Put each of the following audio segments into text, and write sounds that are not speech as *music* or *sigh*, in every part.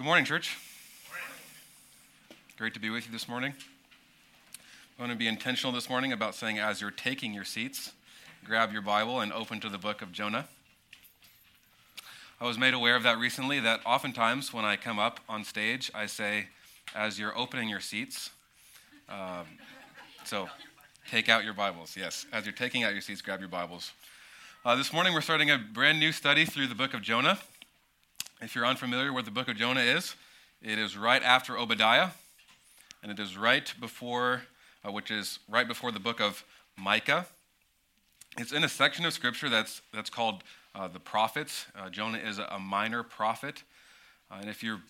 Good morning, church. Great to be with you this morning. I want to be intentional this morning about saying, as you're taking your seats, grab your Bible and open to the book of Jonah. I was made aware of that recently, that oftentimes when I come up on stage, I say, as you're opening your seats. Um, so take out your Bibles. Yes, as you're taking out your seats, grab your Bibles. Uh, this morning, we're starting a brand new study through the book of Jonah. If you're unfamiliar with the book of Jonah is, it is right after Obadiah, and it is right before, uh, which is right before the book of Micah. It's in a section of scripture that's, that's called uh, the prophets. Uh, Jonah is a, minor prophet. Uh, and if you're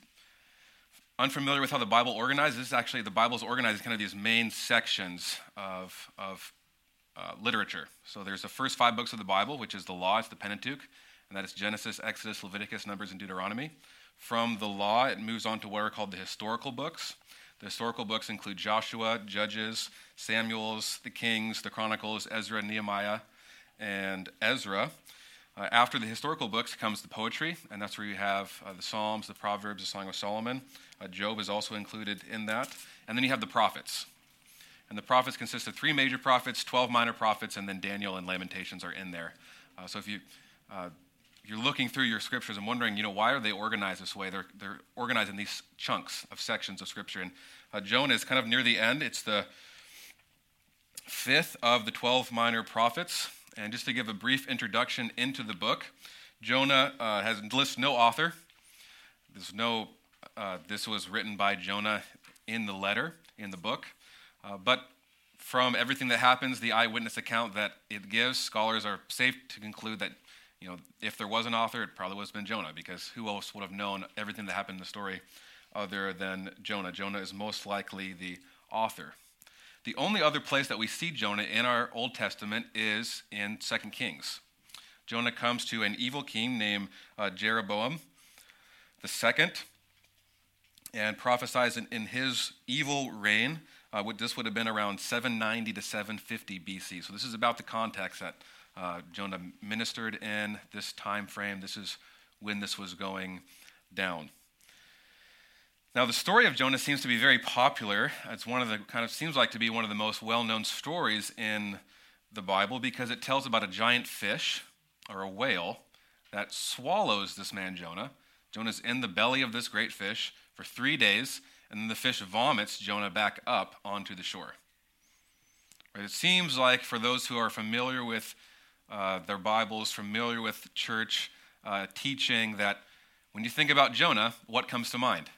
unfamiliar with how the Bible organizes, this is actually the Bible is organized kind of these main sections of, of uh, literature. So there's the first five books of the Bible, which is the law, it's the Pentateuch and that is Genesis, Exodus, Leviticus, Numbers, and Deuteronomy. From the law, it moves on to what are called the historical books. The historical books include Joshua, Judges, Samuel's, the Kings, the Chronicles, Ezra, Nehemiah, and Ezra. Uh, after the historical books comes the poetry, and that's where you have uh, the Psalms, the Proverbs, the Song of Solomon. Uh, Job is also included in that. And then you have the prophets. And the prophets consist of three major prophets, 12 minor prophets, and then Daniel and Lamentations are in there. Uh, so if you uh, you're looking through your scriptures and wondering, you know, why are they organized this way? They're, they're organized in these chunks of sections of scripture. And uh, Jonah is kind of near the end. It's the fifth of the 12 minor prophets. And just to give a brief introduction into the book, Jonah uh, has lists no author. There's no, uh, this was written by Jonah in the letter, in the book. Uh, but from everything that happens, the eyewitness account that it gives, scholars are safe to conclude that you know, if there was an author, it probably would have been Jonah, because who else would have known everything that happened in the story other than Jonah? Jonah is most likely the author. The only other place that we see Jonah in our Old Testament is in 2 Kings. Jonah comes to an evil king named uh, Jeroboam the second and prophesies in, in his evil reign. Uh, this would have been around 790 to 750 BC. So this is about the context that uh, Jonah ministered in this time frame. This is when this was going down. Now, the story of Jonah seems to be very popular. It's one of the kind of seems like to be one of the most well known stories in the Bible because it tells about a giant fish or a whale that swallows this man Jonah. Jonah's in the belly of this great fish for three days, and then the fish vomits Jonah back up onto the shore. It seems like for those who are familiar with uh, their Bibles, familiar with church uh, teaching, that when you think about Jonah, what comes to mind?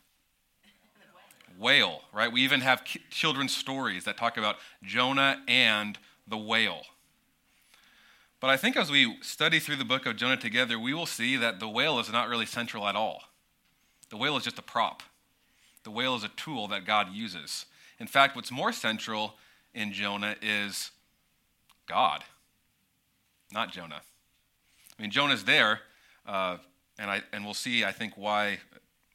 Whale, right? We even have children's stories that talk about Jonah and the whale. But I think as we study through the book of Jonah together, we will see that the whale is not really central at all. The whale is just a prop, the whale is a tool that God uses. In fact, what's more central in Jonah is God not Jonah. I mean, Jonah's there, uh, and, I, and we'll see, I think, why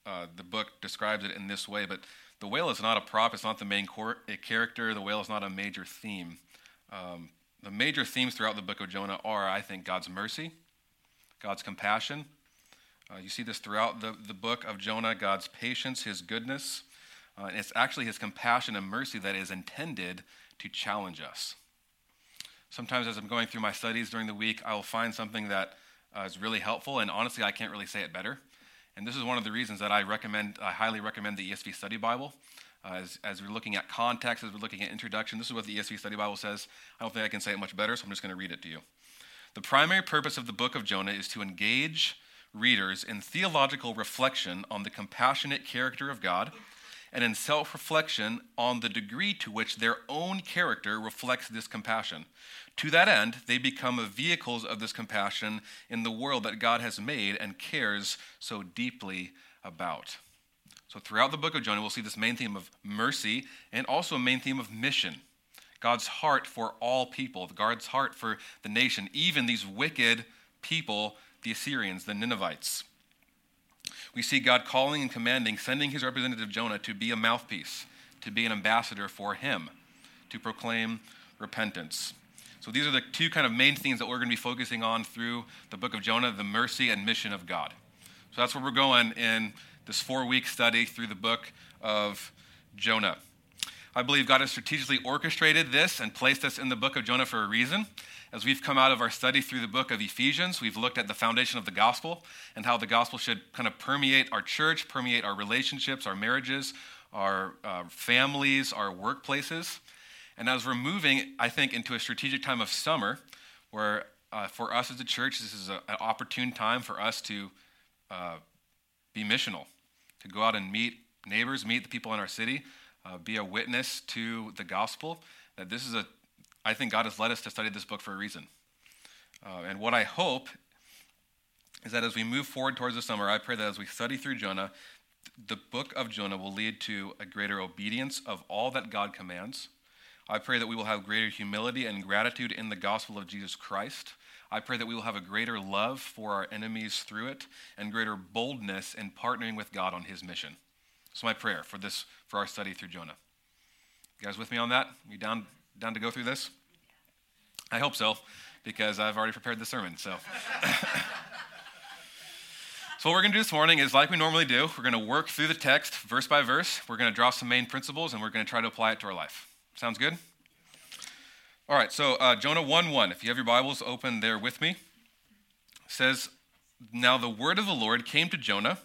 uh, the book describes it in this way. But the whale is not a prop, it's not the main cor- character, the whale is not a major theme. Um, the major themes throughout the book of Jonah are, I think, God's mercy, God's compassion. Uh, you see this throughout the, the book of Jonah God's patience, his goodness. Uh, and it's actually his compassion and mercy that is intended to challenge us. Sometimes, as I'm going through my studies during the week, I will find something that uh, is really helpful, and honestly, I can't really say it better. And this is one of the reasons that I recommend, I highly recommend the ESV Study Bible. Uh, as, as we're looking at context, as we're looking at introduction, this is what the ESV Study Bible says. I don't think I can say it much better, so I'm just going to read it to you. The primary purpose of the book of Jonah is to engage readers in theological reflection on the compassionate character of God and in self reflection on the degree to which their own character reflects this compassion. To that end, they become vehicles of this compassion in the world that God has made and cares so deeply about. So, throughout the book of Jonah, we'll see this main theme of mercy and also a main theme of mission. God's heart for all people, God's heart for the nation, even these wicked people, the Assyrians, the Ninevites we see God calling and commanding, sending his representative Jonah to be a mouthpiece, to be an ambassador for him, to proclaim repentance. So these are the two kind of main themes that we're going to be focusing on through the book of Jonah the mercy and mission of God. So that's where we're going in this four week study through the book of Jonah. I believe God has strategically orchestrated this and placed us in the book of Jonah for a reason. As we've come out of our study through the book of Ephesians, we've looked at the foundation of the gospel and how the gospel should kind of permeate our church, permeate our relationships, our marriages, our uh, families, our workplaces. And as we're moving, I think, into a strategic time of summer, where uh, for us as a church, this is a, an opportune time for us to uh, be missional, to go out and meet neighbors, meet the people in our city, uh, be a witness to the gospel. That this is a, I think God has led us to study this book for a reason. Uh, and what I hope is that as we move forward towards the summer, I pray that as we study through Jonah, the book of Jonah will lead to a greater obedience of all that God commands. I pray that we will have greater humility and gratitude in the gospel of Jesus Christ. I pray that we will have a greater love for our enemies through it and greater boldness in partnering with God on his mission. That's my prayer for this for our study through Jonah. You guys with me on that? You down down to go through this? I hope so, because I've already prepared the sermon. So *laughs* So, what we're going to do this morning is like we normally do, we're going to work through the text verse by verse. We're going to draw some main principles and we're going to try to apply it to our life. Sounds good? All right, so uh, Jonah 1 1, if you have your Bibles open there with me, says, Now the word of the Lord came to Jonah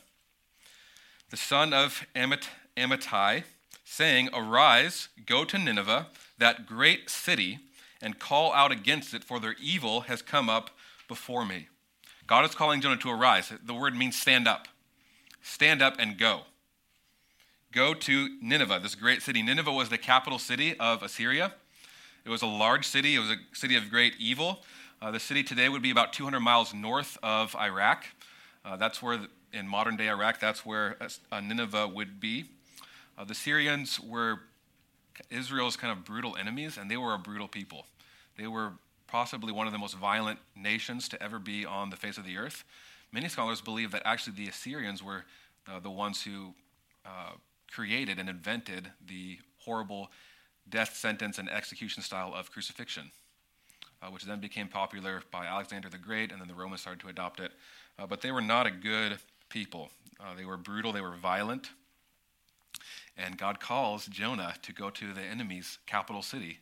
the son of Amit- Amittai, saying, Arise, go to Nineveh, that great city, and call out against it, for their evil has come up before me. God is calling Jonah to arise. The word means stand up. Stand up and go. Go to Nineveh, this great city. Nineveh was the capital city of Assyria. It was a large city, it was a city of great evil. Uh, the city today would be about 200 miles north of Iraq. Uh, that's where the, in modern day Iraq, that's where uh, Nineveh would be. Uh, the Assyrians were Israel's kind of brutal enemies, and they were a brutal people. They were possibly one of the most violent nations to ever be on the face of the earth. Many scholars believe that actually the Assyrians were uh, the ones who uh, created and invented the horrible death sentence and execution style of crucifixion, uh, which then became popular by Alexander the Great, and then the Romans started to adopt it. Uh, but they were not a good people. Uh, they were brutal, they were violent. And God calls Jonah to go to the enemy's capital city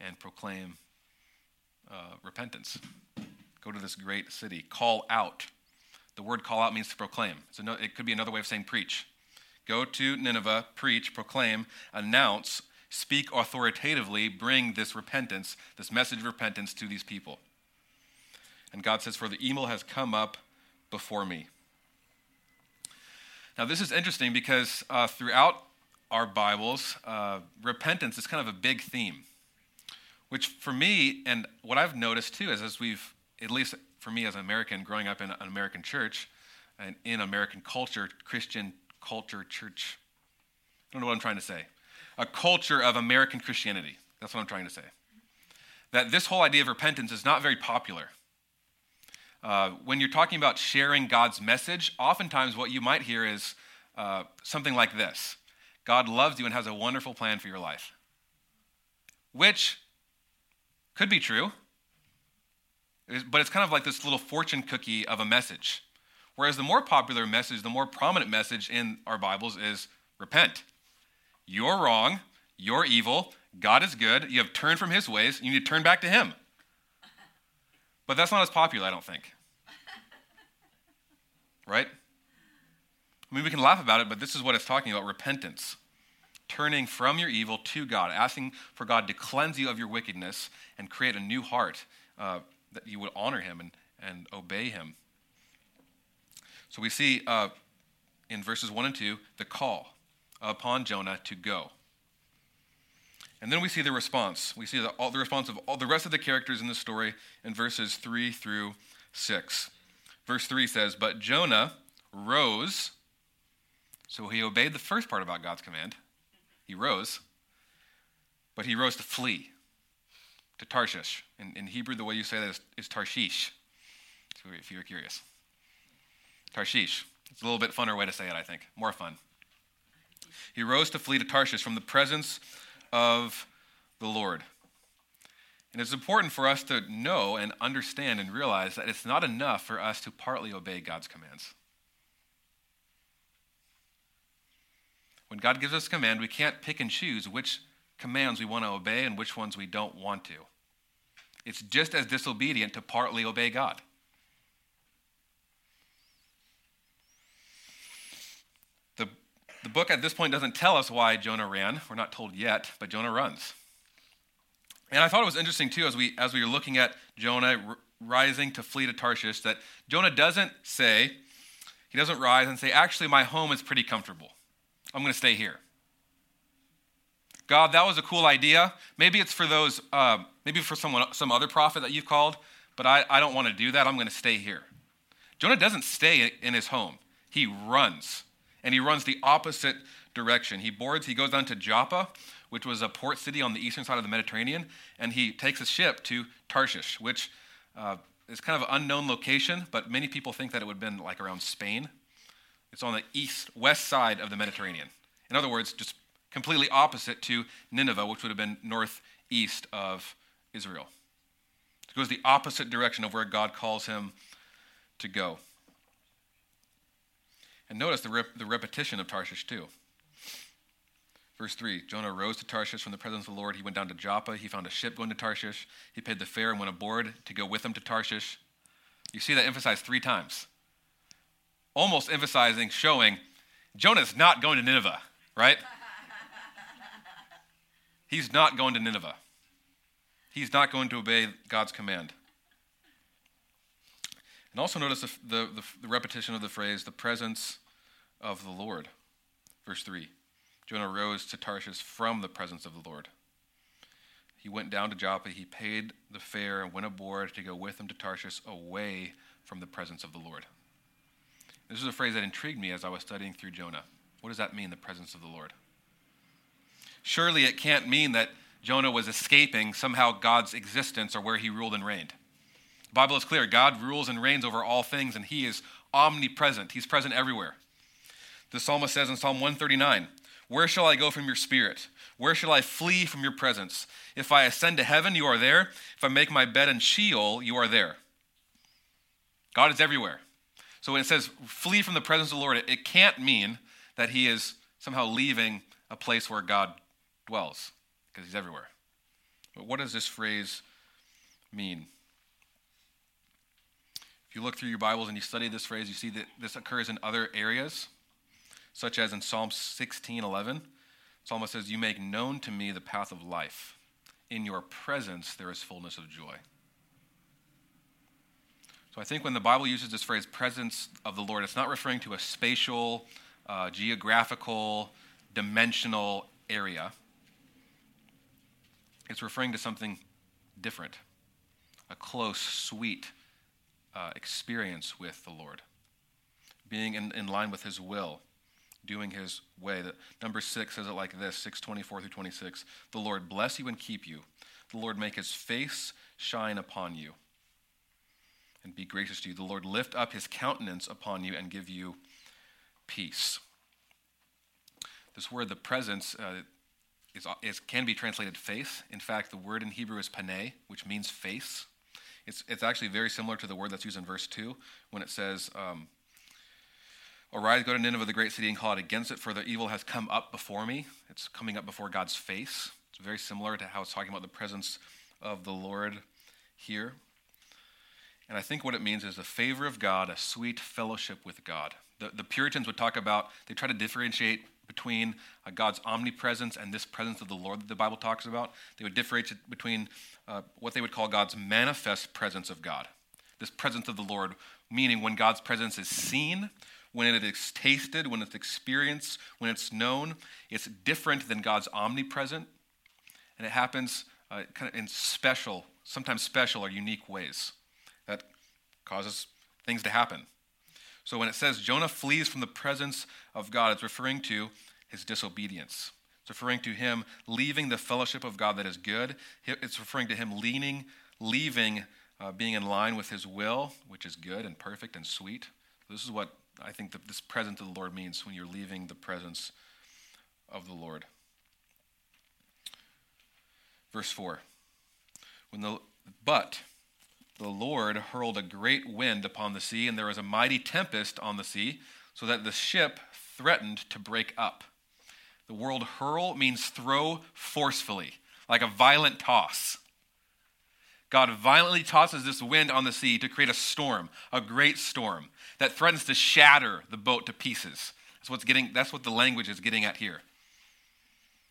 and proclaim uh, repentance. Go to this great city. Call out. The word call out means to proclaim. So no, it could be another way of saying preach. Go to Nineveh, preach, proclaim, announce, speak authoritatively, bring this repentance, this message of repentance to these people. And God says, For the evil has come up before me. Now, this is interesting because uh, throughout our Bibles, uh, repentance is kind of a big theme, which for me, and what I've noticed too, is as we've, at least for me as an American, growing up in an American church and in American culture, Christian culture, church, I don't know what I'm trying to say, a culture of American Christianity. That's what I'm trying to say. That this whole idea of repentance is not very popular. Uh, when you're talking about sharing God's message, oftentimes what you might hear is uh, something like this God loves you and has a wonderful plan for your life, which could be true, but it's kind of like this little fortune cookie of a message. Whereas the more popular message, the more prominent message in our Bibles is repent. You're wrong, you're evil, God is good, you have turned from his ways, you need to turn back to him. But that's not as popular, I don't think. *laughs* Right? I mean, we can laugh about it, but this is what it's talking about repentance. Turning from your evil to God, asking for God to cleanse you of your wickedness and create a new heart uh, that you would honor Him and, and obey Him. So we see uh, in verses 1 and 2 the call upon Jonah to go. And then we see the response. We see the, all, the response of all the rest of the characters in the story in verses 3 through 6. Verse 3 says, But Jonah rose. So he obeyed the first part about God's command. He rose. But he rose to flee to Tarshish. In, in Hebrew, the way you say that is, is Tarshish, if you're curious. Tarshish. It's a little bit funner way to say it, I think. More fun. He rose to flee to Tarshish from the presence of the Lord. And it's important for us to know and understand and realize that it's not enough for us to partly obey God's commands. When God gives us a command, we can't pick and choose which commands we want to obey and which ones we don't want to. It's just as disobedient to partly obey God. The, the book at this point doesn't tell us why Jonah ran. We're not told yet, but Jonah runs. And I thought it was interesting too, as we as we were looking at Jonah r- rising to flee to Tarshish, that Jonah doesn't say, he doesn't rise and say, actually, my home is pretty comfortable. I'm going to stay here. God, that was a cool idea. Maybe it's for those, uh, maybe for someone, some other prophet that you've called, but I, I don't want to do that. I'm going to stay here. Jonah doesn't stay in his home, he runs. And he runs the opposite direction. He boards, he goes down to Joppa, which was a port city on the eastern side of the Mediterranean, and he takes a ship to Tarshish, which uh, is kind of an unknown location, but many people think that it would have been like around Spain. It's on the east, west side of the Mediterranean. In other words, just completely opposite to Nineveh, which would have been northeast of Israel. It goes the opposite direction of where God calls him to go. And notice the, rep- the repetition of Tarshish, too. Verse 3 Jonah rose to Tarshish from the presence of the Lord. He went down to Joppa. He found a ship going to Tarshish. He paid the fare and went aboard to go with him to Tarshish. You see that emphasized three times. Almost emphasizing, showing Jonah's not going to Nineveh, right? *laughs* He's not going to Nineveh. He's not going to obey God's command. And also notice the, the, the, the repetition of the phrase, the presence of the Lord. Verse 3 Jonah rose to Tarshish from the presence of the Lord. He went down to Joppa. He paid the fare and went aboard to go with him to Tarshish away from the presence of the Lord. This is a phrase that intrigued me as I was studying through Jonah. What does that mean, the presence of the Lord? Surely it can't mean that Jonah was escaping somehow God's existence or where he ruled and reigned. The Bible is clear God rules and reigns over all things, and he is omnipresent. He's present everywhere. The psalmist says in Psalm 139 Where shall I go from your spirit? Where shall I flee from your presence? If I ascend to heaven, you are there. If I make my bed in Sheol, you are there. God is everywhere. So when it says flee from the presence of the Lord, it can't mean that he is somehow leaving a place where God dwells, because he's everywhere. But what does this phrase mean? If you look through your Bibles and you study this phrase, you see that this occurs in other areas, such as in Psalm 16 11. Psalmist says, You make known to me the path of life. In your presence there is fullness of joy. So I think when the Bible uses this phrase, presence of the Lord, it's not referring to a spatial, uh, geographical, dimensional area it's referring to something different a close, sweet uh, experience with the Lord, being in, in line with His will, doing His way. The, number six says it like this 624 through 26. The Lord bless you and keep you. The Lord make His face shine upon you and be gracious to you. The Lord lift up His countenance upon you and give you peace. This word, the presence, uh, is, is, can be translated face. In fact, the word in Hebrew is pane, which means face. It's, it's actually very similar to the word that's used in verse 2 when it says, um, Arise, go to Nineveh, the great city, and call it against it, for the evil has come up before me. It's coming up before God's face. It's very similar to how it's talking about the presence of the Lord here. And I think what it means is the favor of God, a sweet fellowship with God. The, the Puritans would talk about, they try to differentiate between uh, God's omnipresence and this presence of the Lord that the Bible talks about. They would differentiate between uh, what they would call God's manifest presence of God. This presence of the Lord, meaning when God's presence is seen, when it is tasted, when it's experienced, when it's known, it's different than God's omnipresent. And it happens uh, kind of in special, sometimes special or unique ways that causes things to happen. So when it says Jonah flees from the presence of God, it's referring to his disobedience. It's referring to him leaving the fellowship of God that is good. It's referring to him leaning, leaving, uh, being in line with his will, which is good and perfect and sweet. This is what I think that this presence of the Lord means when you're leaving the presence of the Lord. Verse 4. When the, but the Lord hurled a great wind upon the sea, and there was a mighty tempest on the sea, so that the ship threatened to break up. The word hurl means throw forcefully, like a violent toss. God violently tosses this wind on the sea to create a storm, a great storm that threatens to shatter the boat to pieces. That's what's getting that's what the language is getting at here.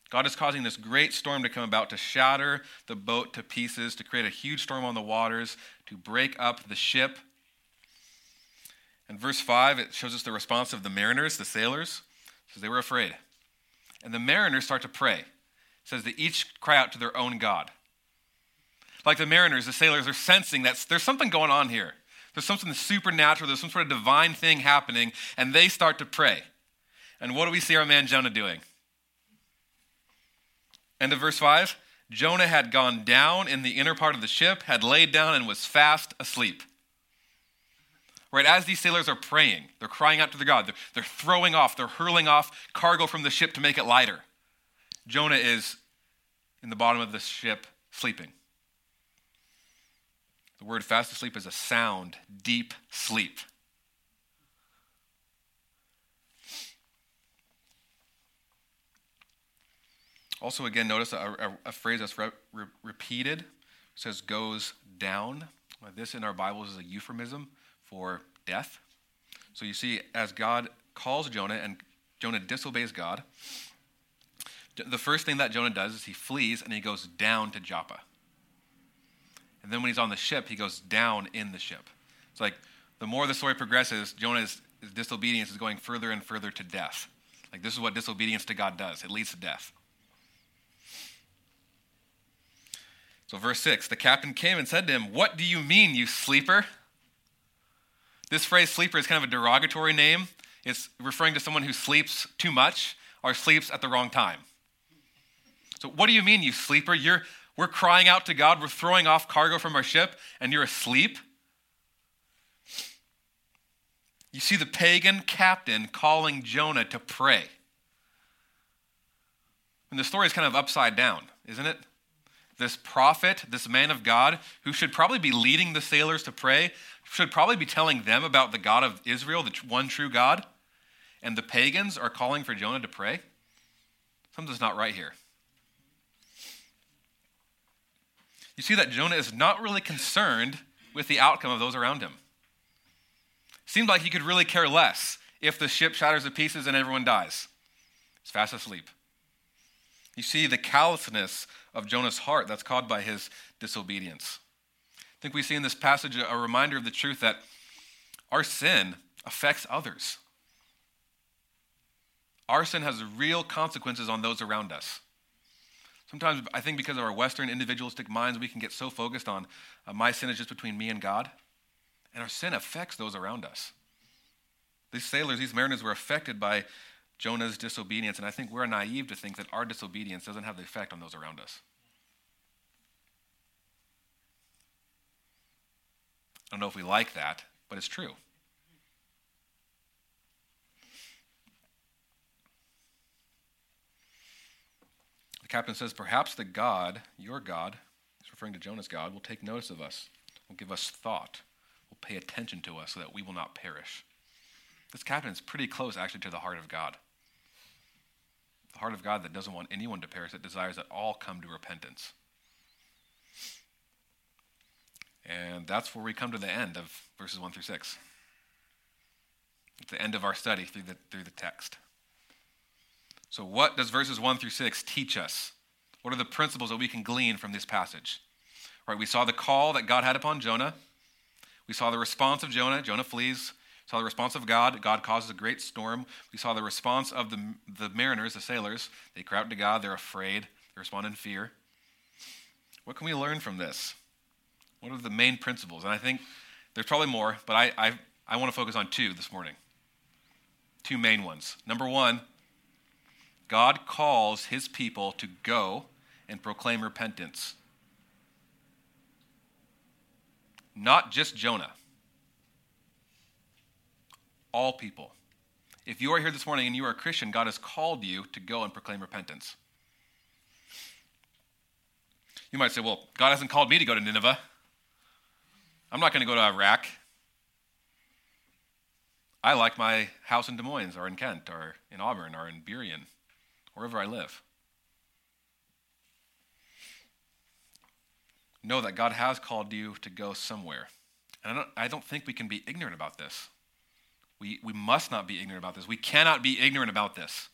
God is causing this great storm to come about to shatter the boat to pieces, to create a huge storm on the waters, to break up the ship. In verse 5, it shows us the response of the mariners, the sailors, because they were afraid. And the mariners start to pray. It says they each cry out to their own God. Like the mariners, the sailors are sensing that there's something going on here. There's something supernatural, there's some sort of divine thing happening, and they start to pray. And what do we see our man Jonah doing? End of verse 5 Jonah had gone down in the inner part of the ship, had laid down, and was fast asleep. Right, as these sailors are praying, they're crying out to their God. They're, they're throwing off, they're hurling off cargo from the ship to make it lighter. Jonah is in the bottom of the ship sleeping. The word fast asleep is a sound, deep sleep. Also, again, notice a, a, a phrase that's re, re, repeated. It says goes down. This in our Bibles is a euphemism for death. So you see, as God calls Jonah and Jonah disobeys God, the first thing that Jonah does is he flees and he goes down to Joppa. And then when he's on the ship, he goes down in the ship. It's like the more the story progresses, Jonah's disobedience is going further and further to death. Like this is what disobedience to God does it leads to death. So, verse 6 the captain came and said to him, What do you mean, you sleeper? This phrase, sleeper, is kind of a derogatory name. It's referring to someone who sleeps too much or sleeps at the wrong time. So, what do you mean, you sleeper? You're, we're crying out to God, we're throwing off cargo from our ship, and you're asleep? You see the pagan captain calling Jonah to pray. And the story is kind of upside down, isn't it? this prophet, this man of God, who should probably be leading the sailors to pray, should probably be telling them about the God of Israel, the one true God, and the pagans are calling for Jonah to pray. Something's not right here. You see that Jonah is not really concerned with the outcome of those around him. Seems like he could really care less if the ship shatters to pieces and everyone dies. He's fast asleep. You see the callousness of Jonah's heart that's caused by his disobedience. I think we see in this passage a reminder of the truth that our sin affects others. Our sin has real consequences on those around us. Sometimes I think because of our Western individualistic minds, we can get so focused on uh, my sin is just between me and God. And our sin affects those around us. These sailors, these mariners were affected by Jonah's disobedience, and I think we're naive to think that our disobedience doesn't have the effect on those around us. I don't know if we like that, but it's true. Captain says, Perhaps the God, your God, he's referring to Jonah's God, will take notice of us, will give us thought, will pay attention to us so that we will not perish. This captain is pretty close, actually, to the heart of God the heart of God that doesn't want anyone to perish, that desires that all come to repentance. And that's where we come to the end of verses 1 through 6. It's the end of our study through the, through the text. So, what does verses 1 through 6 teach us? What are the principles that we can glean from this passage? Right, we saw the call that God had upon Jonah. We saw the response of Jonah. Jonah flees We saw the response of God. God causes a great storm. We saw the response of the, the mariners, the sailors. They cry out to God. They're afraid. They respond in fear. What can we learn from this? What are the main principles? And I think there's probably more, but I, I, I want to focus on two this morning. Two main ones. Number one, God calls his people to go and proclaim repentance. Not just Jonah all people. If you are here this morning and you are a Christian, God has called you to go and proclaim repentance. You might say, well, God hasn't called me to go to Nineveh. I'm not going to go to Iraq. I like my house in Des Moines or in Kent or in Auburn or in Burien wherever I live. Know that God has called you to go somewhere. And I don't, I don't think we can be ignorant about this. We, we must not be ignorant about this. We cannot be ignorant about this.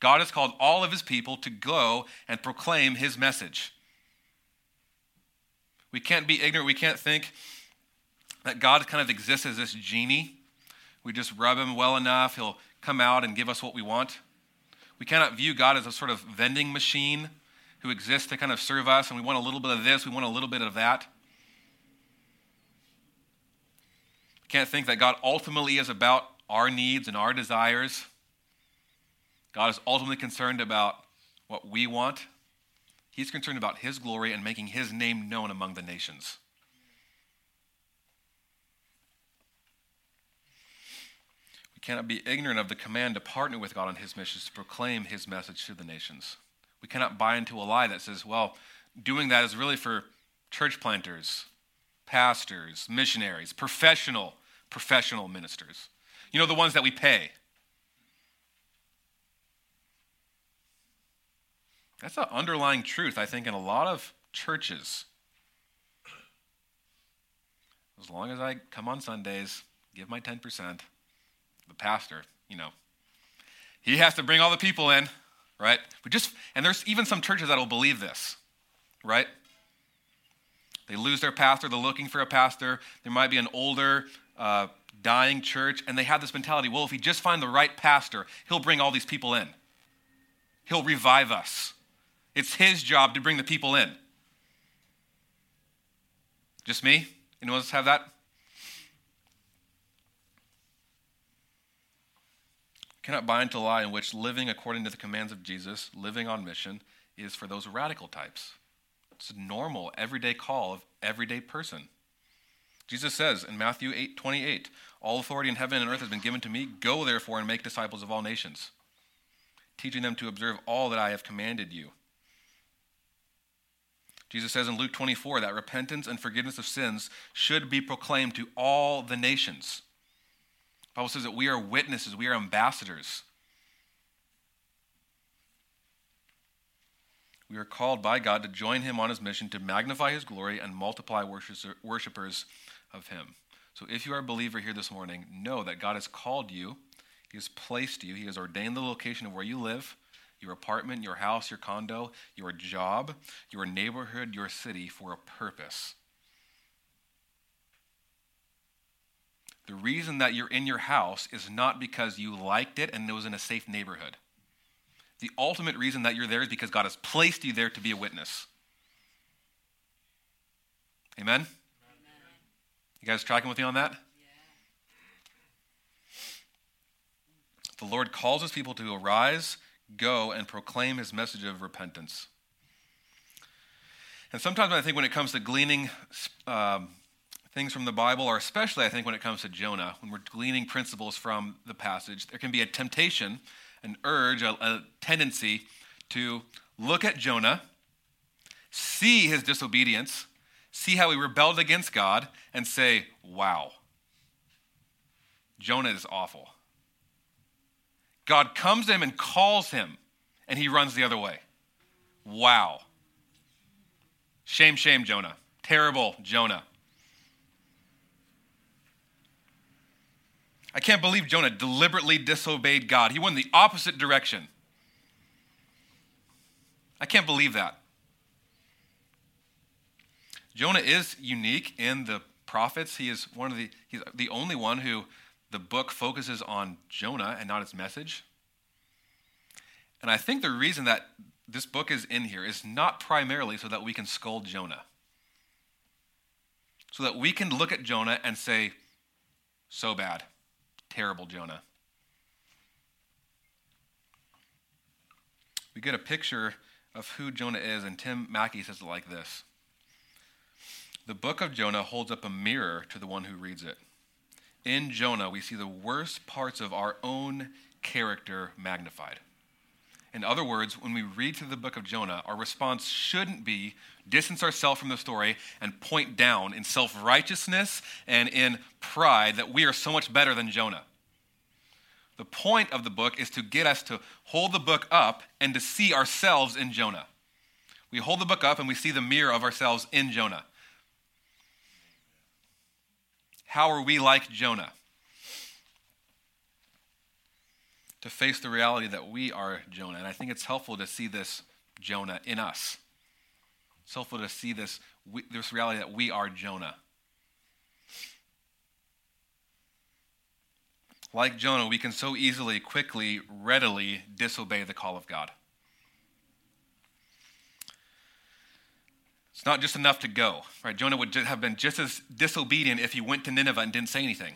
God has called all of his people to go and proclaim his message. We can't be ignorant. We can't think that God kind of exists as this genie. We just rub him well enough, he'll come out and give us what we want. We cannot view God as a sort of vending machine who exists to kind of serve us, and we want a little bit of this, we want a little bit of that. We can't think that God ultimately is about our needs and our desires. God is ultimately concerned about what we want. He's concerned about His glory and making His name known among the nations. Cannot be ignorant of the command to partner with God on His mission to proclaim His message to the nations. We cannot buy into a lie that says, well, doing that is really for church planters, pastors, missionaries, professional, professional ministers. You know, the ones that we pay. That's an underlying truth, I think, in a lot of churches. As long as I come on Sundays, give my 10%, the pastor, you know, he has to bring all the people in, right? But just and there's even some churches that will believe this, right? They lose their pastor, they're looking for a pastor. There might be an older, uh, dying church, and they have this mentality well, if we just find the right pastor, he'll bring all these people in, he'll revive us. It's his job to bring the people in. Just me? Anyone else have that? Cannot buy into a lie in which living according to the commands of Jesus, living on mission, is for those radical types. It's a normal, everyday call of everyday person. Jesus says in Matthew 8 28, All authority in heaven and earth has been given to me. Go therefore and make disciples of all nations, teaching them to observe all that I have commanded you. Jesus says in Luke 24 that repentance and forgiveness of sins should be proclaimed to all the nations. Bible says that we are witnesses, we are ambassadors. We are called by God to join him on his mission to magnify his glory and multiply worshipers of him. So if you are a believer here this morning, know that God has called you, he has placed you, he has ordained the location of where you live, your apartment, your house, your condo, your job, your neighborhood, your city for a purpose. The reason that you're in your house is not because you liked it and it was in a safe neighborhood. The ultimate reason that you're there is because God has placed you there to be a witness. Amen? Amen. You guys tracking with me on that? The Lord calls his people to arise, go, and proclaim his message of repentance. And sometimes I think when it comes to gleaning um, things from the Bible, or especially I think when it comes to Jonah, when we're gleaning principles from the passage, there can be a temptation, an urge, a, a tendency to look at Jonah, see his disobedience, see how he rebelled against God, and say, wow, Jonah is awful. God comes to him and calls him, and he runs the other way. Wow. Shame, shame, Jonah. Terrible, Jonah. I can't believe Jonah deliberately disobeyed God. He went the opposite direction. I can't believe that. Jonah is unique in the prophets. He is one of the he's the only one who the book focuses on Jonah and not his message. And I think the reason that this book is in here is not primarily so that we can scold Jonah. So that we can look at Jonah and say, so bad terrible Jonah. We get a picture of who Jonah is, and Tim Mackie says it like this The book of Jonah holds up a mirror to the one who reads it. In Jonah, we see the worst parts of our own character magnified. In other words, when we read through the book of Jonah, our response shouldn't be distance ourselves from the story and point down in self righteousness and in pride that we are so much better than Jonah. The point of the book is to get us to hold the book up and to see ourselves in Jonah. We hold the book up and we see the mirror of ourselves in Jonah. How are we like Jonah? To face the reality that we are Jonah. And I think it's helpful to see this Jonah in us. It's helpful to see this, this reality that we are Jonah. Like Jonah, we can so easily, quickly, readily disobey the call of God. It's not just enough to go, right? Jonah would have been just as disobedient if he went to Nineveh and didn't say anything.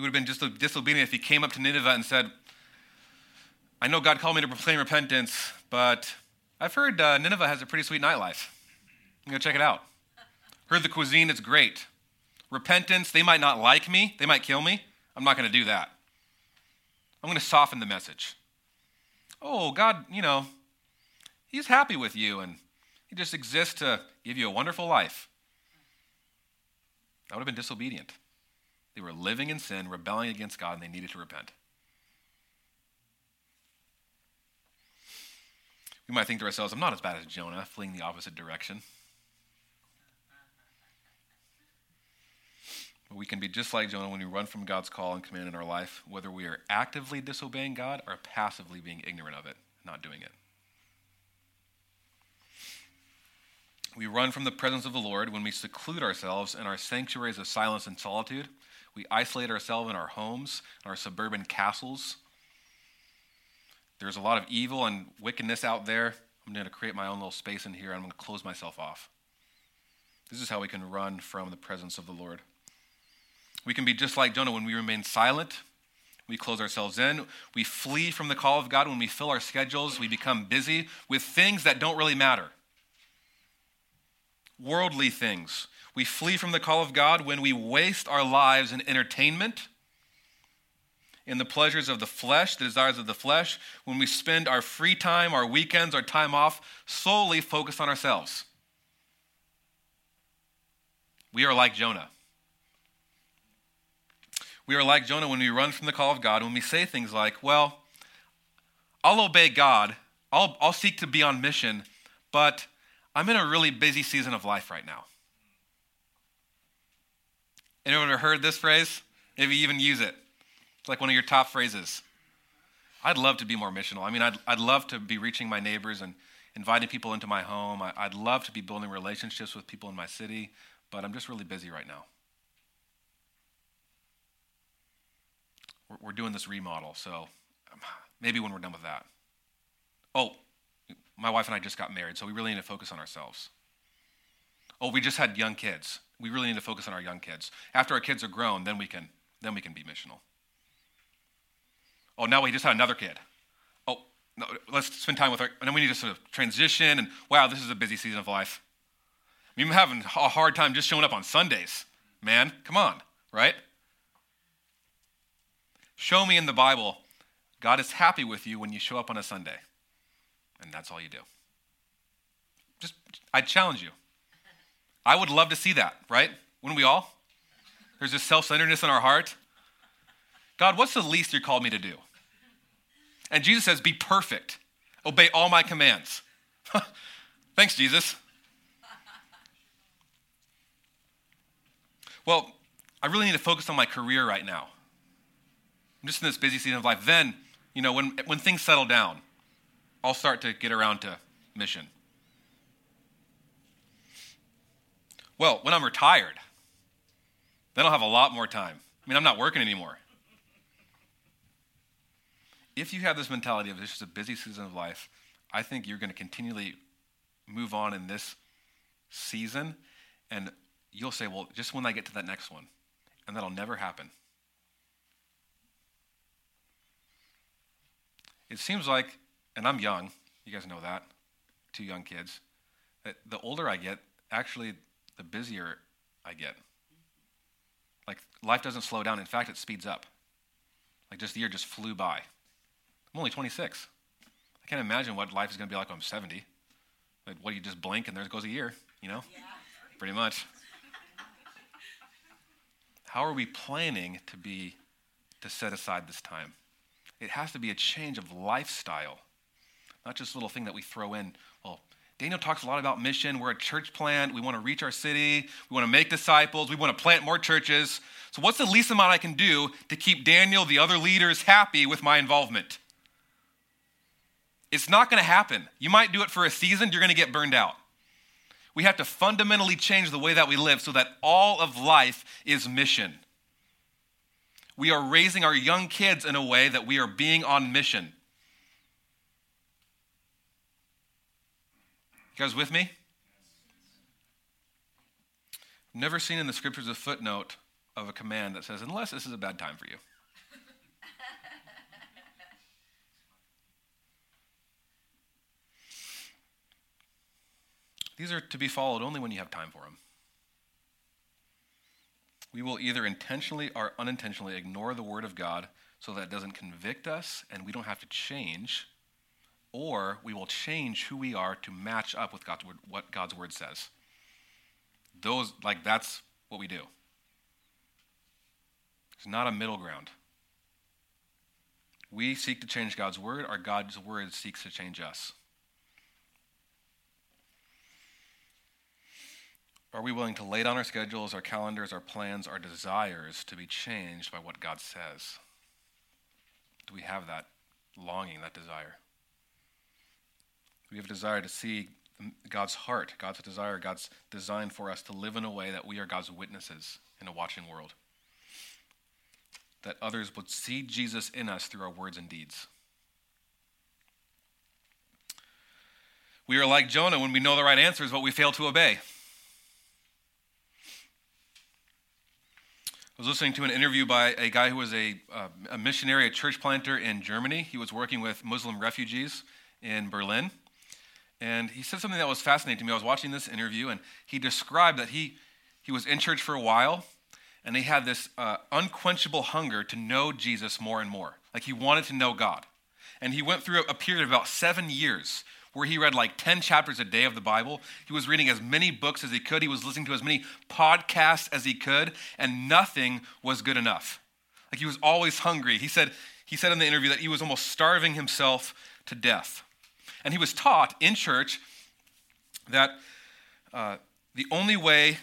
He would have been just disobedient if he came up to Nineveh and said, I know God called me to proclaim repentance, but I've heard uh, Nineveh has a pretty sweet nightlife. I'm going to check it out. Heard the cuisine, it's great. Repentance, they might not like me, they might kill me. I'm not going to do that. I'm going to soften the message oh, God, you know, He's happy with you and He just exists to give you a wonderful life. That would have been disobedient. They were living in sin, rebelling against God, and they needed to repent. We might think to ourselves, I'm not as bad as Jonah, fleeing the opposite direction. But we can be just like Jonah when we run from God's call and command in our life, whether we are actively disobeying God or passively being ignorant of it, not doing it. We run from the presence of the Lord when we seclude ourselves in our sanctuaries of silence and solitude. We isolate ourselves in our homes, in our suburban castles. There's a lot of evil and wickedness out there. I'm going to create my own little space in here. I'm going to close myself off. This is how we can run from the presence of the Lord. We can be just like Jonah when we remain silent. We close ourselves in. We flee from the call of God when we fill our schedules. We become busy with things that don't really matter. Worldly things. We flee from the call of God when we waste our lives in entertainment, in the pleasures of the flesh, the desires of the flesh, when we spend our free time, our weekends, our time off solely focused on ourselves. We are like Jonah. We are like Jonah when we run from the call of God, when we say things like, well, I'll obey God, I'll, I'll seek to be on mission, but I'm in a really busy season of life right now. Anyone ever heard this phrase? Maybe even use it. It's like one of your top phrases. I'd love to be more missional. I mean, I'd, I'd love to be reaching my neighbors and inviting people into my home. I, I'd love to be building relationships with people in my city, but I'm just really busy right now. we're, we're doing this remodel, so maybe when we're done with that. Oh, my wife and I just got married, so we really need to focus on ourselves. Oh, we just had young kids. We really need to focus on our young kids. After our kids are grown, then we can then we can be missional. Oh, now we just had another kid. Oh, no, let's spend time with our. And then we need to sort of transition. And wow, this is a busy season of life. I mean, having a hard time just showing up on Sundays, man. Come on, right? Show me in the Bible, God is happy with you when you show up on a Sunday. And that's all you do. Just, I challenge you. I would love to see that, right? Wouldn't we all? There's this self centeredness in our heart. God, what's the least you're called me to do? And Jesus says, Be perfect, obey all my commands. *laughs* Thanks, Jesus. Well, I really need to focus on my career right now. I'm just in this busy season of life. Then, you know, when, when things settle down, I'll start to get around to mission. Well, when I'm retired, then I'll have a lot more time. I mean, I'm not working anymore. If you have this mentality of this is a busy season of life, I think you're going to continually move on in this season, and you'll say, well, just when I get to that next one. And that'll never happen. It seems like, and I'm young, you guys know that, two young kids, that the older I get, actually, the busier I get. Like, life doesn't slow down. In fact, it speeds up. Like, just the year just flew by. I'm only 26. I can't imagine what life is going to be like when I'm 70. Like, what, you just blink and there goes a year, you know? Yeah. Pretty much. How are we planning to be to set aside this time? It has to be a change of lifestyle, not just a little thing that we throw in. Well, Daniel talks a lot about mission. We're a church plant. We want to reach our city. We want to make disciples. We want to plant more churches. So, what's the least amount I can do to keep Daniel, the other leaders, happy with my involvement? It's not going to happen. You might do it for a season, you're going to get burned out. We have to fundamentally change the way that we live so that all of life is mission. We are raising our young kids in a way that we are being on mission. You guys with me? Never seen in the scriptures a footnote of a command that says, unless this is a bad time for you. *laughs* These are to be followed only when you have time for them. We will either intentionally or unintentionally ignore the Word of God so that it doesn't convict us and we don't have to change, or we will change who we are to match up with God's word, what God's Word says. Those, like, that's what we do. It's not a middle ground. We seek to change God's Word, or God's Word seeks to change us. Are we willing to lay down our schedules, our calendars, our plans, our desires to be changed by what God says? Do we have that longing, that desire? We have a desire to see God's heart, God's desire, God's design for us to live in a way that we are God's witnesses in a watching world. That others would see Jesus in us through our words and deeds. We are like Jonah when we know the right answers, but we fail to obey. I was listening to an interview by a guy who was a, uh, a missionary, a church planter in Germany. He was working with Muslim refugees in Berlin. And he said something that was fascinating to me. I was watching this interview, and he described that he, he was in church for a while, and he had this uh, unquenchable hunger to know Jesus more and more. Like he wanted to know God. And he went through a period of about seven years where he read like 10 chapters a day of the Bible. He was reading as many books as he could. He was listening to as many podcasts as he could, and nothing was good enough. Like he was always hungry. He said, he said in the interview that he was almost starving himself to death. And he was taught in church that uh, the only way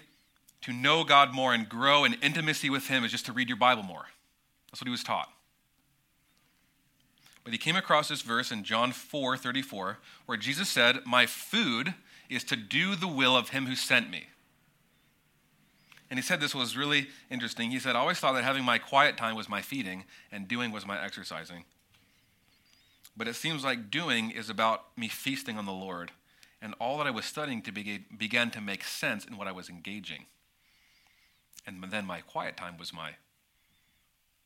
to know God more and grow in intimacy with Him is just to read your Bible more. That's what he was taught. But he came across this verse in John 4 34, where Jesus said, My food is to do the will of him who sent me. And he said this was really interesting. He said, I always thought that having my quiet time was my feeding and doing was my exercising. But it seems like doing is about me feasting on the Lord. And all that I was studying to be, began to make sense in what I was engaging. And then my quiet time was my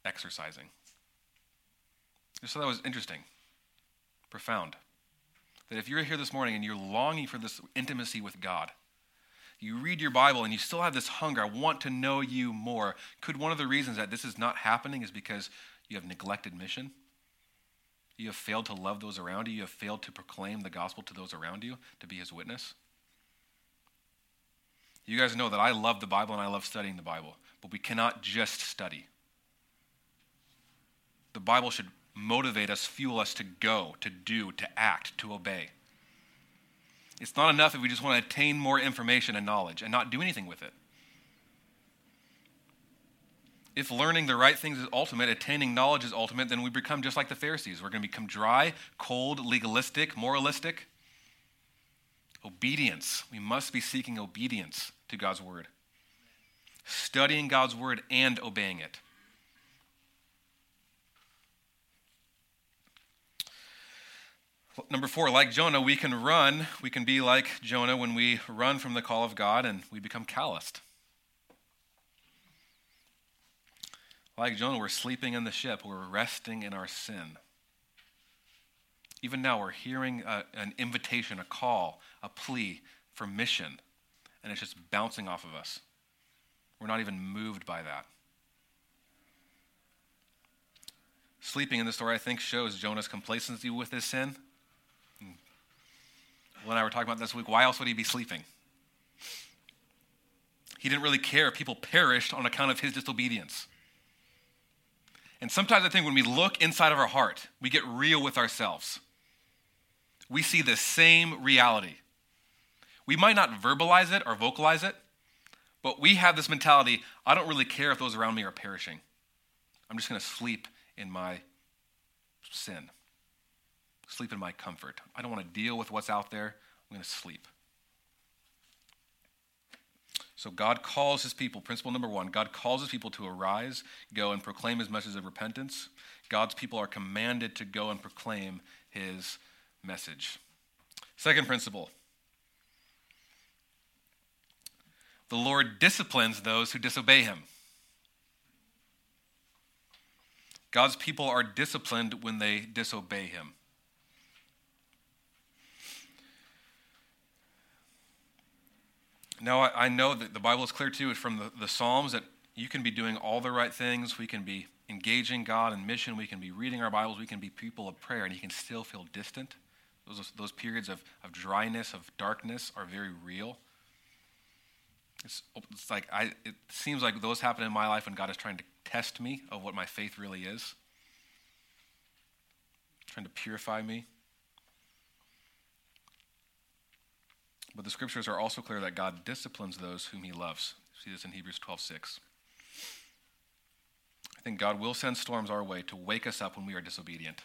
exercising. So that was interesting, profound. That if you're here this morning and you're longing for this intimacy with God, you read your Bible and you still have this hunger, I want to know you more. Could one of the reasons that this is not happening is because you have neglected mission? You have failed to love those around you. You have failed to proclaim the gospel to those around you, to be his witness. You guys know that I love the Bible and I love studying the Bible, but we cannot just study. The Bible should motivate us, fuel us to go, to do, to act, to obey. It's not enough if we just want to attain more information and knowledge and not do anything with it. If learning the right things is ultimate, attaining knowledge is ultimate, then we become just like the Pharisees. We're going to become dry, cold, legalistic, moralistic. Obedience. We must be seeking obedience to God's word, studying God's word and obeying it. Number four, like Jonah, we can run. We can be like Jonah when we run from the call of God and we become calloused. Like Jonah, we're sleeping in the ship, we're resting in our sin. Even now, we're hearing a, an invitation, a call, a plea for mission, and it's just bouncing off of us. We're not even moved by that. Sleeping in the story, I think, shows Jonah's complacency with his sin Will and I were talking about this week. Why else would he be sleeping? He didn't really care if people perished on account of his disobedience. And sometimes I think when we look inside of our heart, we get real with ourselves. We see the same reality. We might not verbalize it or vocalize it, but we have this mentality I don't really care if those around me are perishing. I'm just going to sleep in my sin, sleep in my comfort. I don't want to deal with what's out there. I'm going to sleep. So God calls his people, principle number one, God calls his people to arise, go, and proclaim his message of repentance. God's people are commanded to go and proclaim his message. Second principle the Lord disciplines those who disobey him. God's people are disciplined when they disobey him. Now, I, I know that the Bible is clear too from the, the Psalms that you can be doing all the right things. We can be engaging God in mission. We can be reading our Bibles. We can be people of prayer, and you can still feel distant. Those, those periods of, of dryness, of darkness are very real. It's, it's like I, it seems like those happen in my life when God is trying to test me of what my faith really is, trying to purify me. But the scriptures are also clear that God disciplines those whom he loves. see this in Hebrews 12 6. I think God will send storms our way to wake us up when we are disobedient.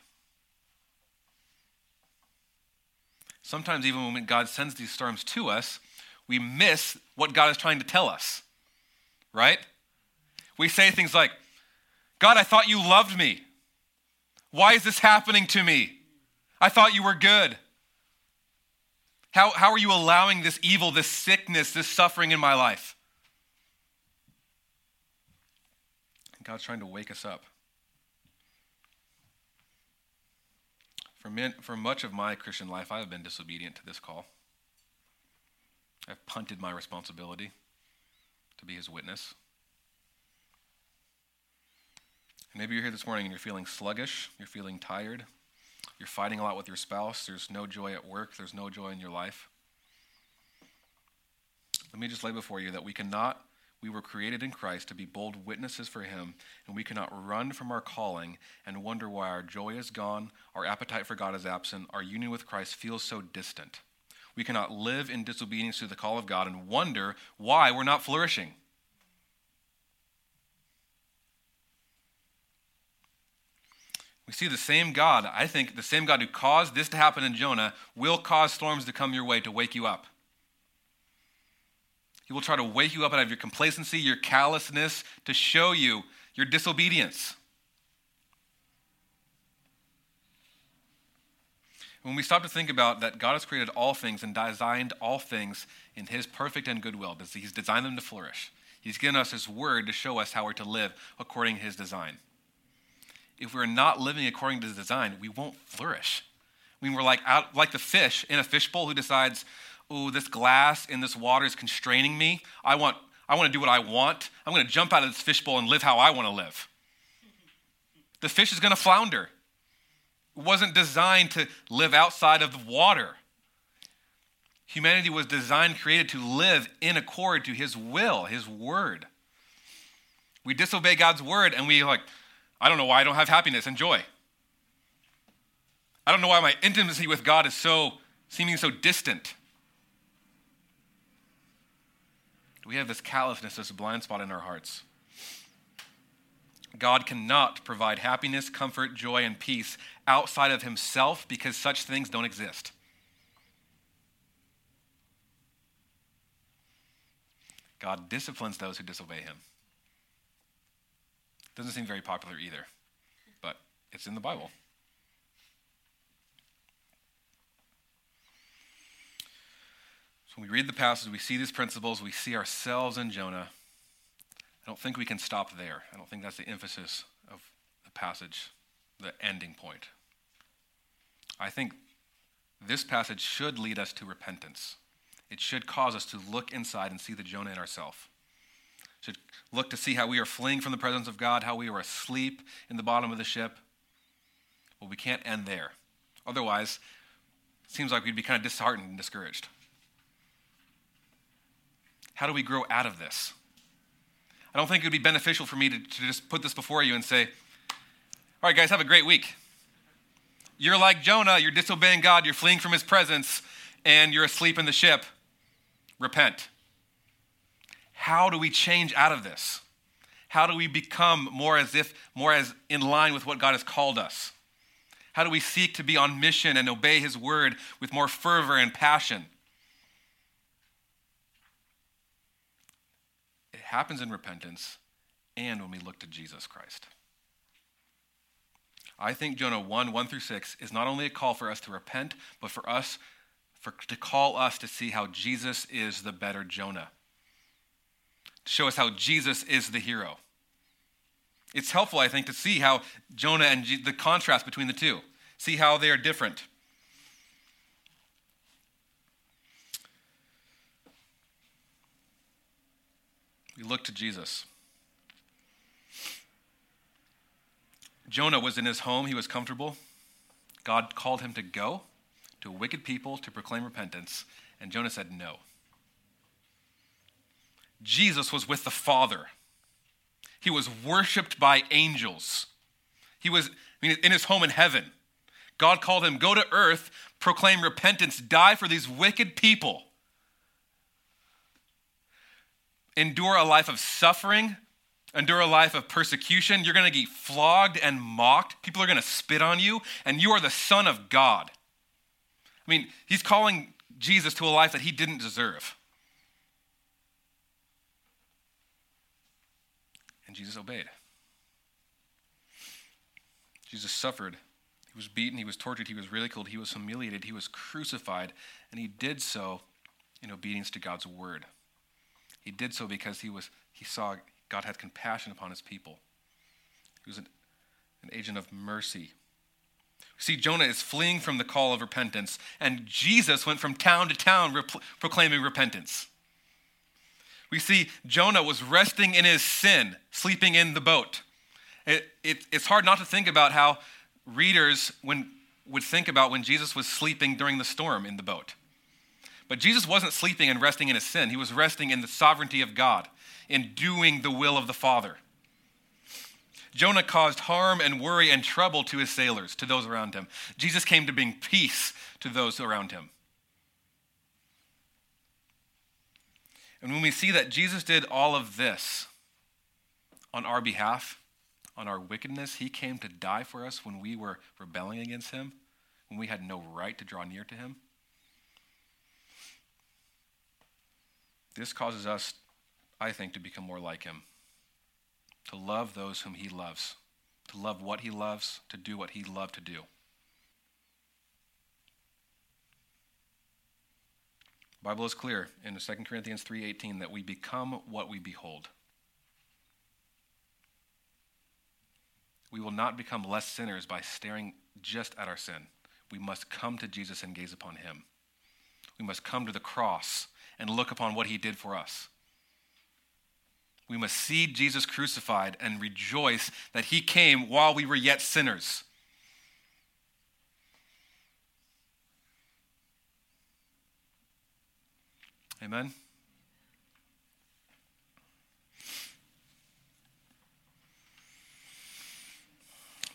Sometimes, even when God sends these storms to us, we miss what God is trying to tell us, right? We say things like, God, I thought you loved me. Why is this happening to me? I thought you were good. How, how are you allowing this evil, this sickness, this suffering in my life? God's trying to wake us up. For, min, for much of my Christian life, I have been disobedient to this call. I've punted my responsibility to be his witness. And maybe you're here this morning and you're feeling sluggish, you're feeling tired, you're fighting a lot with your spouse. There's no joy at work. There's no joy in your life. Let me just lay before you that we cannot, we were created in Christ to be bold witnesses for Him, and we cannot run from our calling and wonder why our joy is gone, our appetite for God is absent, our union with Christ feels so distant. We cannot live in disobedience to the call of God and wonder why we're not flourishing. We see the same God, I think the same God who caused this to happen in Jonah will cause storms to come your way to wake you up. He will try to wake you up out of your complacency, your callousness, to show you your disobedience. When we stop to think about that God has created all things and designed all things in His perfect and good will, He's designed them to flourish. He's given us His word to show us how we're to live according to His design if we're not living according to the design, we won't flourish. I mean, we're like out, like the fish in a fishbowl who decides, "Oh, this glass in this water is constraining me. I want, I want to do what I want. I'm going to jump out of this fishbowl and live how I want to live." The fish is going to flounder. It wasn't designed to live outside of the water. Humanity was designed, created to live in accord to His will, His word. We disobey God's word, and we like I don't know why I don't have happiness and joy. I don't know why my intimacy with God is so seeming so distant. We have this callousness, this blind spot in our hearts. God cannot provide happiness, comfort, joy, and peace outside of Himself because such things don't exist. God disciplines those who disobey Him. Doesn't seem very popular either, but it's in the Bible. So when we read the passage, we see these principles, we see ourselves in Jonah. I don't think we can stop there. I don't think that's the emphasis of the passage, the ending point. I think this passage should lead us to repentance. It should cause us to look inside and see the Jonah in ourselves should look to see how we are fleeing from the presence of God, how we are asleep in the bottom of the ship. Well, we can't end there. Otherwise, it seems like we'd be kind of disheartened and discouraged. How do we grow out of this? I don't think it would be beneficial for me to, to just put this before you and say, all right, guys, have a great week. You're like Jonah, you're disobeying God, you're fleeing from his presence, and you're asleep in the ship. Repent. How do we change out of this? How do we become more as if, more as in line with what God has called us? How do we seek to be on mission and obey his word with more fervor and passion? It happens in repentance and when we look to Jesus Christ. I think Jonah 1 1 through 6 is not only a call for us to repent, but for us for, to call us to see how Jesus is the better Jonah. Show us how Jesus is the hero. It's helpful, I think, to see how Jonah and G- the contrast between the two, see how they are different. We look to Jesus. Jonah was in his home, he was comfortable. God called him to go to wicked people to proclaim repentance, and Jonah said no. Jesus was with the Father. He was worshiped by angels. He was I mean, in his home in heaven. God called him, Go to earth, proclaim repentance, die for these wicked people. Endure a life of suffering, endure a life of persecution. You're going to get flogged and mocked. People are going to spit on you, and you are the Son of God. I mean, he's calling Jesus to a life that he didn't deserve. Jesus obeyed. Jesus suffered. He was beaten, he was tortured, he was ridiculed, he was humiliated, he was crucified, and he did so in obedience to God's word. He did so because he was he saw God had compassion upon his people. He was an, an agent of mercy. See, Jonah is fleeing from the call of repentance, and Jesus went from town to town proclaiming repentance. We see Jonah was resting in his sin, sleeping in the boat. It, it, it's hard not to think about how readers when, would think about when Jesus was sleeping during the storm in the boat. But Jesus wasn't sleeping and resting in his sin, he was resting in the sovereignty of God in doing the will of the Father. Jonah caused harm and worry and trouble to his sailors, to those around him. Jesus came to bring peace to those around him. And when we see that Jesus did all of this on our behalf, on our wickedness, he came to die for us when we were rebelling against him, when we had no right to draw near to him. This causes us I think, to become more like him, to love those whom he loves, to love what he loves, to do what he loved to do. Bible is clear in 2 Corinthians 3:18 that we become what we behold. We will not become less sinners by staring just at our sin. We must come to Jesus and gaze upon him. We must come to the cross and look upon what he did for us. We must see Jesus crucified and rejoice that he came while we were yet sinners. Amen.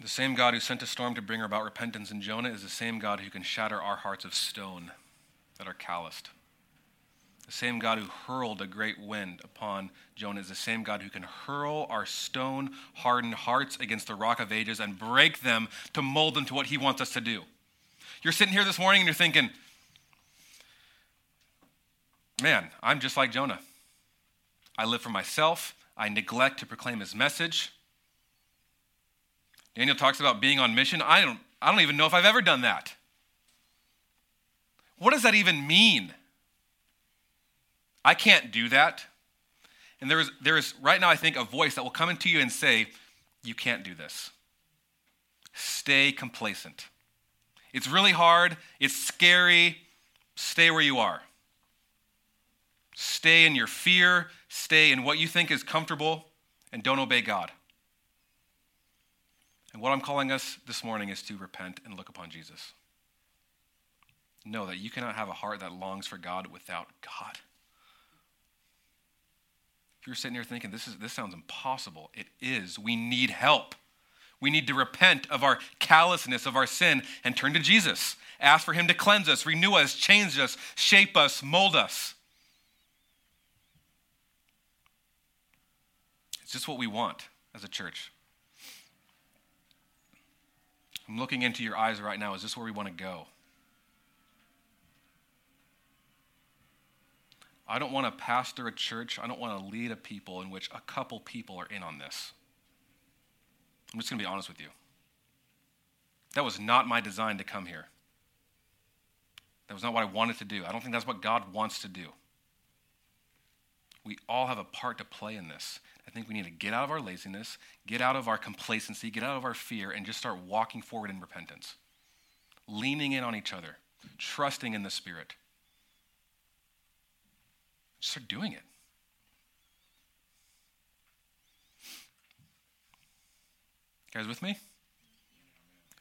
The same God who sent a storm to bring about repentance in Jonah is the same God who can shatter our hearts of stone that are calloused. The same God who hurled a great wind upon Jonah is the same God who can hurl our stone hardened hearts against the rock of ages and break them to mold them to what he wants us to do. You're sitting here this morning and you're thinking, man, I'm just like Jonah. I live for myself, I neglect to proclaim his message. Daniel talks about being on mission. I don't, I don't even know if I've ever done that. What does that even mean? I can't do that. And there is, there is right now, I think, a voice that will come into you and say, You can't do this. Stay complacent. It's really hard, it's scary. Stay where you are. Stay in your fear, stay in what you think is comfortable, and don't obey God. And what I'm calling us this morning is to repent and look upon Jesus. Know that you cannot have a heart that longs for God without God. If you're sitting here thinking, this, is, this sounds impossible, it is. We need help. We need to repent of our callousness, of our sin, and turn to Jesus. Ask for Him to cleanse us, renew us, change us, shape us, mold us. It's just what we want as a church. I'm looking into your eyes right now. Is this where we want to go? I don't want to pastor a church. I don't want to lead a people in which a couple people are in on this. I'm just going to be honest with you. That was not my design to come here. That was not what I wanted to do. I don't think that's what God wants to do. We all have a part to play in this. I think we need to get out of our laziness, get out of our complacency, get out of our fear, and just start walking forward in repentance. Leaning in on each other, trusting in the Spirit. Start doing it. guys with me?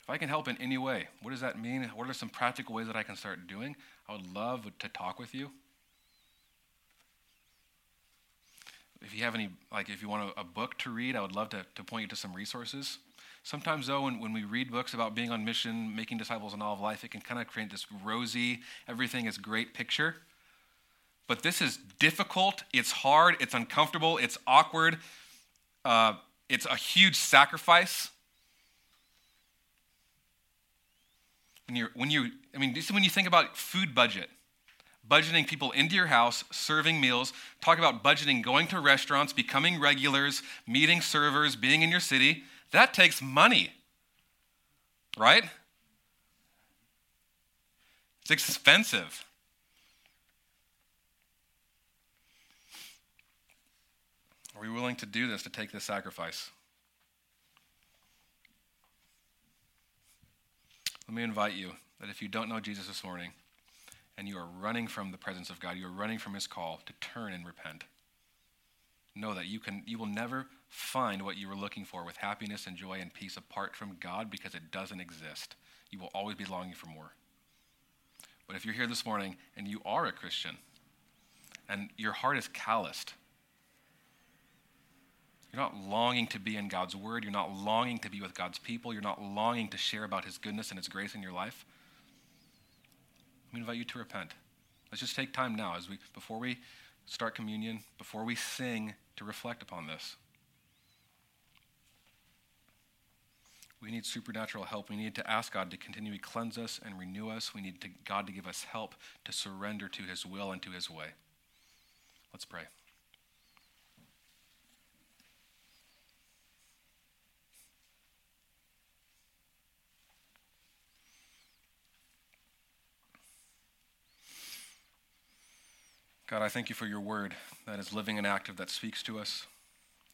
If I can help in any way, what does that mean? What are some practical ways that I can start doing? I would love to talk with you. If you have any, like if you want a, a book to read, I would love to, to point you to some resources. Sometimes, though, when, when we read books about being on mission, making disciples in all of life, it can kind of create this rosy, everything is great picture. But this is difficult, it's hard, it's uncomfortable, it's awkward, uh, it's a huge sacrifice. When you when you, I mean, when you think about food budget, budgeting people into your house, serving meals, talk about budgeting going to restaurants, becoming regulars, meeting servers, being in your city, that takes money, right? It's expensive. Are we willing to do this, to take this sacrifice? Let me invite you that if you don't know Jesus this morning and you are running from the presence of God, you are running from his call to turn and repent. Know that you can you will never find what you were looking for with happiness and joy and peace apart from God because it doesn't exist. You will always be longing for more. But if you're here this morning and you are a Christian and your heart is calloused, you're not longing to be in God's word. You're not longing to be with God's people. You're not longing to share about his goodness and his grace in your life. We invite you to repent. Let's just take time now as we before we start communion, before we sing, to reflect upon this. We need supernatural help. We need to ask God to continually cleanse us and renew us. We need to, God to give us help to surrender to his will and to his way. Let's pray. God, I thank you for your word that is living and active, that speaks to us.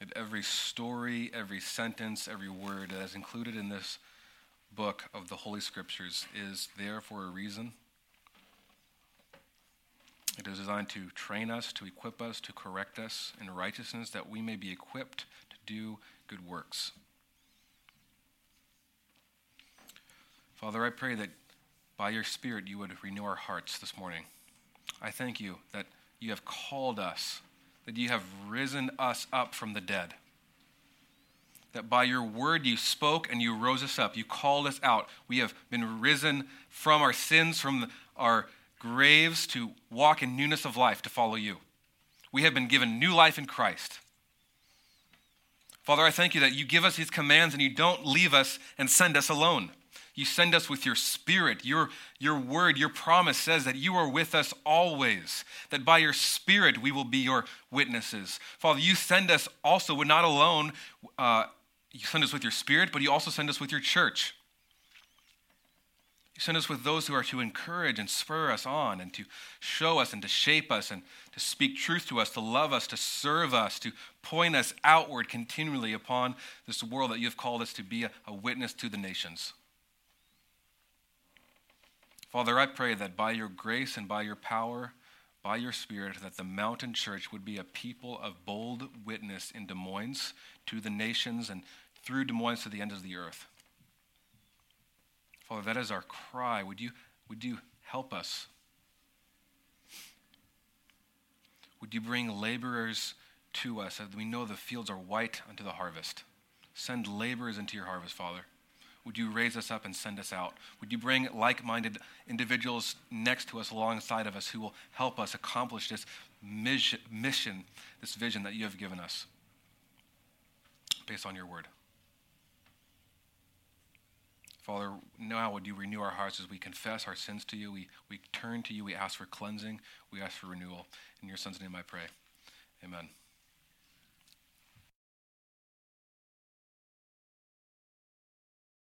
That every story, every sentence, every word that is included in this book of the Holy Scriptures is there for a reason. It is designed to train us, to equip us, to correct us in righteousness, that we may be equipped to do good works. Father, I pray that by your Spirit you would renew our hearts this morning. I thank you that you have called us, that you have risen us up from the dead. That by your word you spoke and you rose us up. You called us out. We have been risen from our sins, from our graves to walk in newness of life to follow you. We have been given new life in Christ. Father, I thank you that you give us these commands and you don't leave us and send us alone. You send us with your spirit. Your, your word, your promise says that you are with us always, that by your spirit we will be your witnesses. Father, you send us also, we're not alone, uh, you send us with your spirit, but you also send us with your church. You send us with those who are to encourage and spur us on and to show us and to shape us and to speak truth to us, to love us, to serve us, to point us outward continually upon this world that you have called us to be a, a witness to the nations. Father, I pray that by your grace and by your power, by your Spirit, that the Mountain Church would be a people of bold witness in Des Moines to the nations and through Des Moines to the ends of the earth. Father, that is our cry. Would you, would you help us? Would you bring laborers to us that we know the fields are white unto the harvest. Send laborers into your harvest, Father. Would you raise us up and send us out? Would you bring like minded individuals next to us, alongside of us, who will help us accomplish this mission, this vision that you have given us based on your word? Father, now would you renew our hearts as we confess our sins to you? We, we turn to you. We ask for cleansing. We ask for renewal. In your son's name I pray. Amen.